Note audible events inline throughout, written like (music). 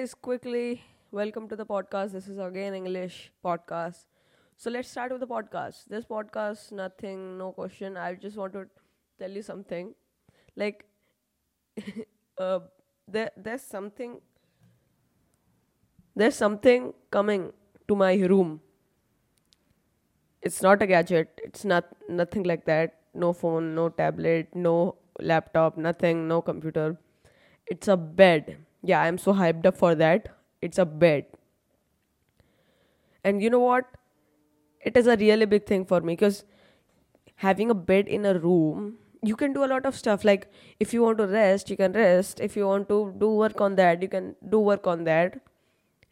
guys, quickly welcome to the podcast. This is again English podcast. So let's start with the podcast. This podcast, nothing, no question. I just want to tell you something. Like, (laughs) uh, there, there's something, there's something coming to my room. It's not a gadget. It's not nothing like that. No phone, no tablet, no laptop, nothing, no computer. It's a bed. Yeah, I'm so hyped up for that. It's a bed. And you know what? It is a really big thing for me because having a bed in a room, you can do a lot of stuff. Like if you want to rest, you can rest. If you want to do work on that, you can do work on that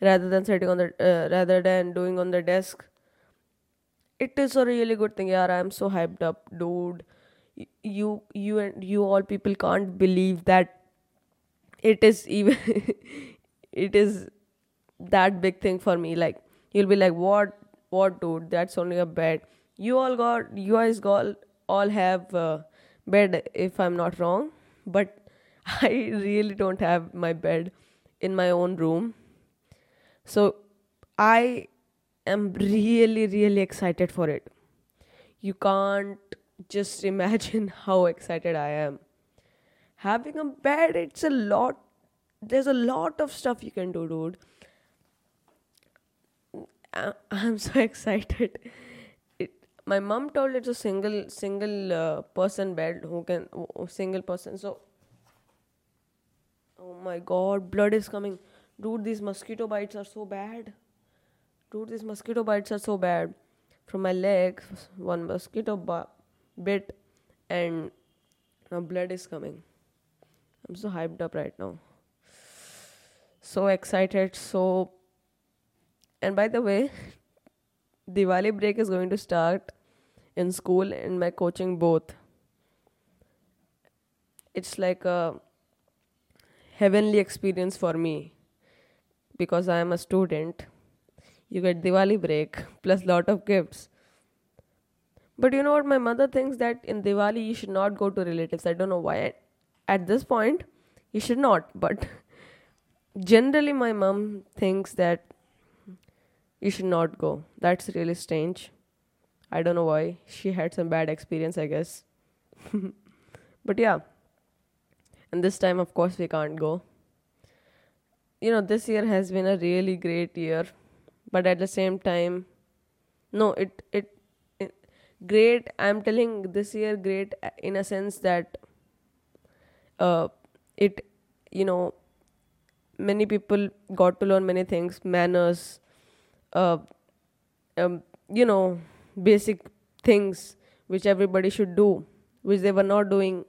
rather than sitting on the uh, rather than doing on the desk. It is a really good thing. Yeah, I'm so hyped up, dude. You you and you all people can't believe that it is even (laughs) it is that big thing for me. Like you'll be like what what dude? That's only a bed. You all got you guys got all have uh, bed if i'm not wrong but (laughs) i really don't have my bed in my own room. So i am really really excited for it. You can't just (laughs) imagine how excited i am having a bed it's a lot there's a lot of stuff you can do dude. I- (laughs) i'm so excited. It, my mom told it's a single single uh, person bed who can who- single person so oh my god blood is coming. Dude these mosquito bites are so bad. Dude these mosquito bites are so bad. From my leg one mosquito bi- bit and now blood is coming I'm so hyped up right now. So excited. So, and by the way, (laughs) Diwali break is going to start in school and my coaching both. It's like a heavenly experience for me because I am a student. You get Diwali break plus lot of gifts. But you know what? My mother thinks that in Diwali you should not go to relatives. I don't know why. At this point, you should not. But generally, my mom thinks that you should not go. That's really strange. I don't know why. She had some bad experience, I guess. (laughs) but yeah. And this time, of course, we can't go. You know, this year has been a really great year. But at the same time, no, it, it, it great. I'm telling this year great in a sense that uh, it you know many people got to learn many things manners uh, um, you know basic things which everybody should do which they were not doing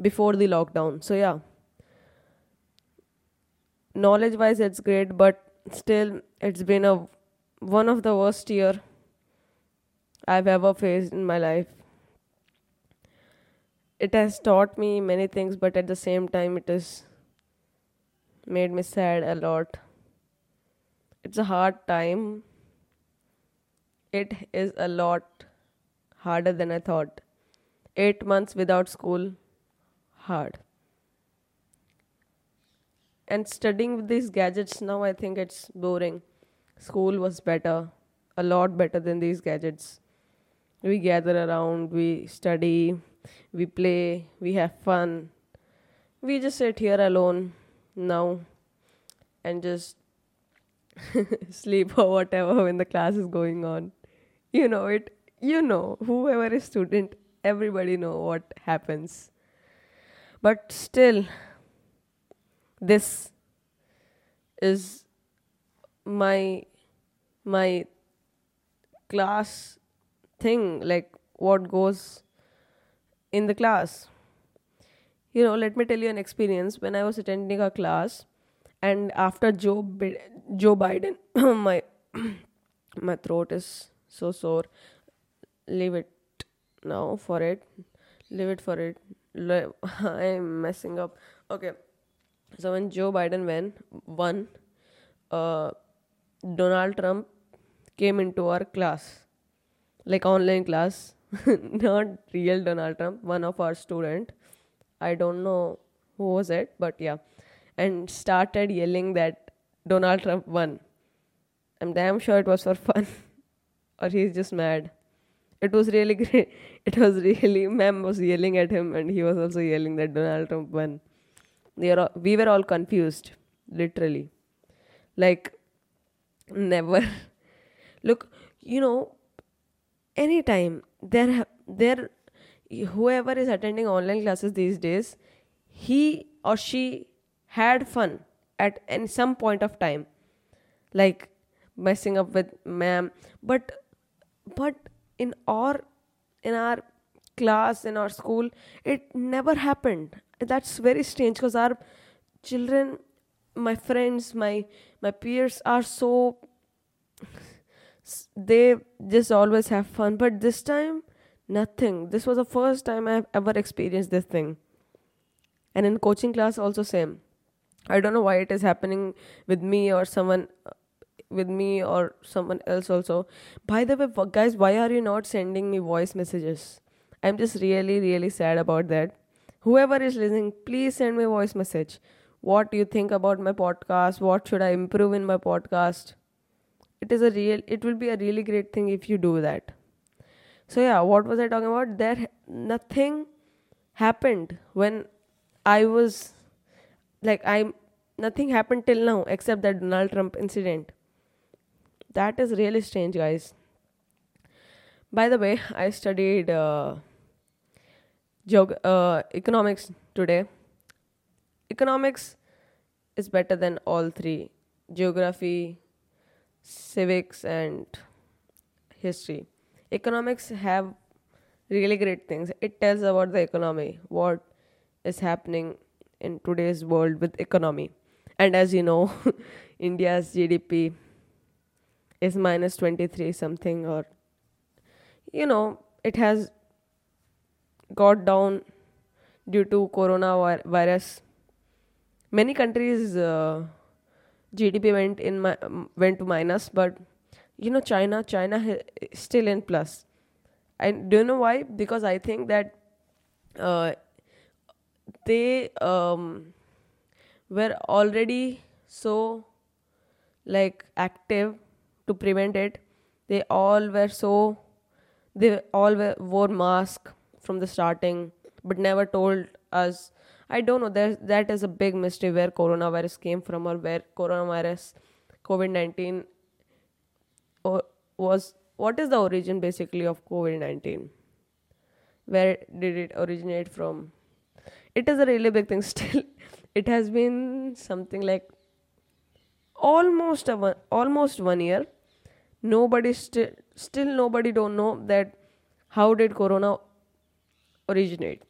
before the lockdown. So yeah. Knowledge wise it's great but still it's been a one of the worst year i've ever faced in my life it has taught me many things but at the same time it has made me sad a lot. It's a hard time. It is a lot harder than i thought. 8 months without school hard. And studying with these gadgets now i think it's boring. School was better a lot better than these gadgets. We gather around we study we play, we have fun. We just sit here alone now and just (laughs) sleep or whatever when the class is going on. You know it. You know, whoever is student, everybody know what happens. But still, this is my my class thing like what goes in the class. You know, let me tell you an experience when I was attending a class, and after Joe Joe Biden, (coughs) my (coughs) my throat is so sore. Leave it now for it. Leave it for it. (laughs) I'm messing up. Okay, so when Joe Biden won, won, uh, Donald Trump came into our class, like online class, (laughs) not real Donald Trump, one of our student. I don't know who was it, but yeah, and started yelling that Donald Trump won. I'm damn sure it was for fun, (laughs) or he's just mad. It was really (laughs) great. It was really, ma'am was yelling at him, and he was also yelling that Donald Trump won. We, are all, we were all confused, literally. Like, never. Look, you know, anytime there, there, whoever is attending online classes these days, he or she had fun at in some point of time. Like messing up with ma'am. But but in our in our class in our school it never happened. That's very strange because our children my friends my my peers are so they just always have fun but this time nothing. This was the first time i've ever experienced this thing. And in coaching class also same. I don't know why it is happening with me or someone uh, with me or someone else also. By the way guys why are you not sending me voice messages? I'm just really really sad about that. Whoever is listening please send me voice message. What do you think about my podcast? What should i improve in my podcast it is a real it will be a really great thing if you do that so yeah what was i talking about there nothing happened when I was like i'm nothing happened till now except that Donald Trump incident. That is really strange, guys. By the way, I studied uh, geog- uh, economics today. Economics is better than all three geography, civics, and history. Economics have really great things. It tells about the economy, what is happening in today's world with economy and as you know (laughs) india's gdp is minus 23 something or you know it has got down due to coronavirus many countries uh, gdp went in my, went to minus but you know china china still in plus. I don't know why? Because i think that uh, they um, were already so like active to prevent it. They all were so they all were, wore mask from the starting but never told us i don't know there that is a big mystery where coronavirus came from or where coronavirus covid-19 or was what is the origin basically of covid-19 where did it originate from? It is a really big thing (laughs) still. It has been something like almost a one, almost one year. Nobody still still nobody don't know that how did corona originate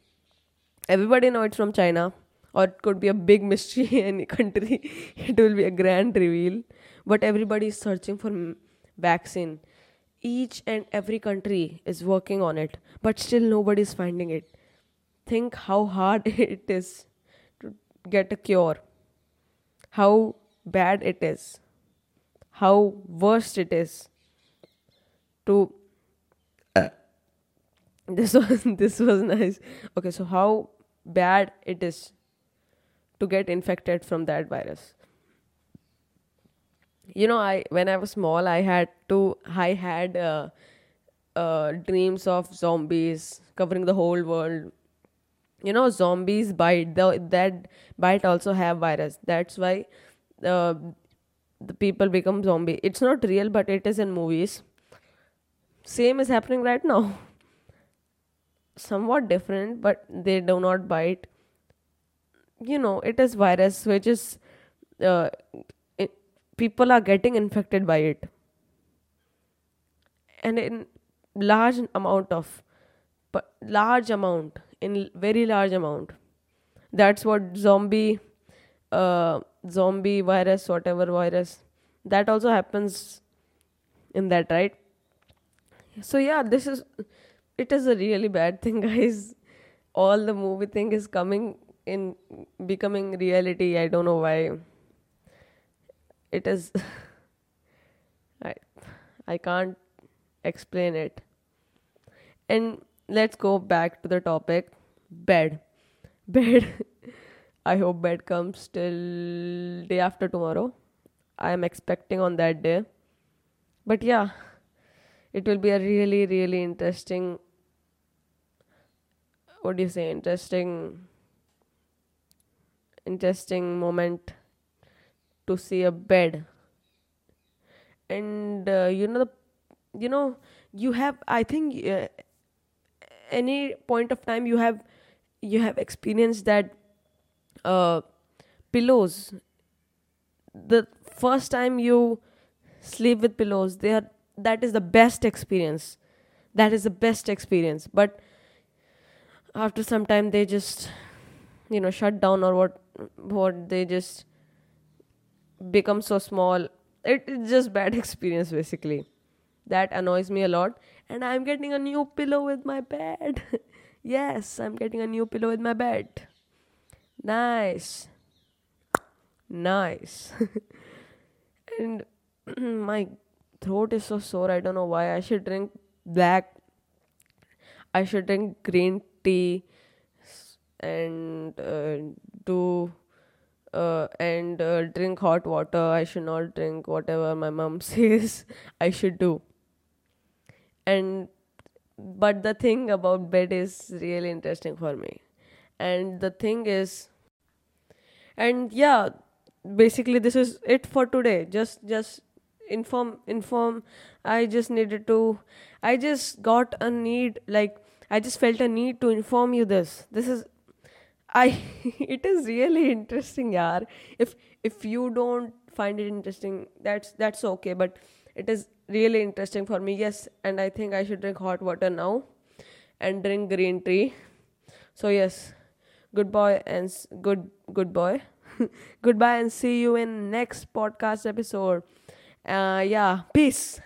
everybody know it's from china or it could be a big mystery in any country. (laughs) It will be a grand reveal. But everybody is searching for vaccine. Each and every country is working on it but still nobody is finding it. Think how hard (laughs) it is to get a cure, how bad it is, how worst it is to. Uh, (laughs) this was this was nice. Okay, so how bad it is to get infected from that virus. You know, I when I was small, I had to I had uh, uh, dreams of zombies covering the whole world. You know zombies bite the, that bite also have virus. That's why uh, the people become zombie. It's not real but it is in movies. Same is happening right now (laughs) somewhat different but they do not bite. You know it is virus which is uh, it, people are getting infected by it. And in large amount of but large amount in very large amount. That's what zombie uh, zombie virus whatever virus that also happens in that right? So yeah this is it is a really bad thing (laughs) guys. All the movie thing is coming in becoming reality. I don't know why. It is (laughs) i i can't explain it. And let's go back to the topic. Bed. (laughs) Bed. I hope bed comes till day after tomorrow. I am expecting on that day. But yeah, it will be a really, really interesting. What do you say? Interesting. Interesting moment to see a bed. And uh, you know, the, you know, you have. I think uh, any point of time you have, you have experienced that. Uh, pillows the first time you sleep with pillows they are that is the best experience that is the best experience but after some time they just you know shut down or what what they just become so small. It, it's just bad (laughs) experience basically. That annoys me a lot. And i'm getting a new pillow with my bed. (laughs) Yes i'm getting a new pillow with my bed. Nice. Nice. (laughs) And (clears throat) my throat is so sore. I don't know why. I should drink black. I should drink green tea and uh, do uh, and uh, drink hot water. I should not drink whatever my mom (laughs) says i should do. And but the thing about bed is really interesting for me. And the thing is and yeah basically this is it for today. Just just inform inform. I just needed to i just got a need like i just felt a need to inform you this this is i (laughs) it is really interesting yaar if if you don't find it interesting that's that's okay but it is really interesting for me yes and i think i should drink hot water now and drink green tea so yes good boy and good good boy (laughs) Goodbye and see you in next podcast episode. Uh, yeah, peace.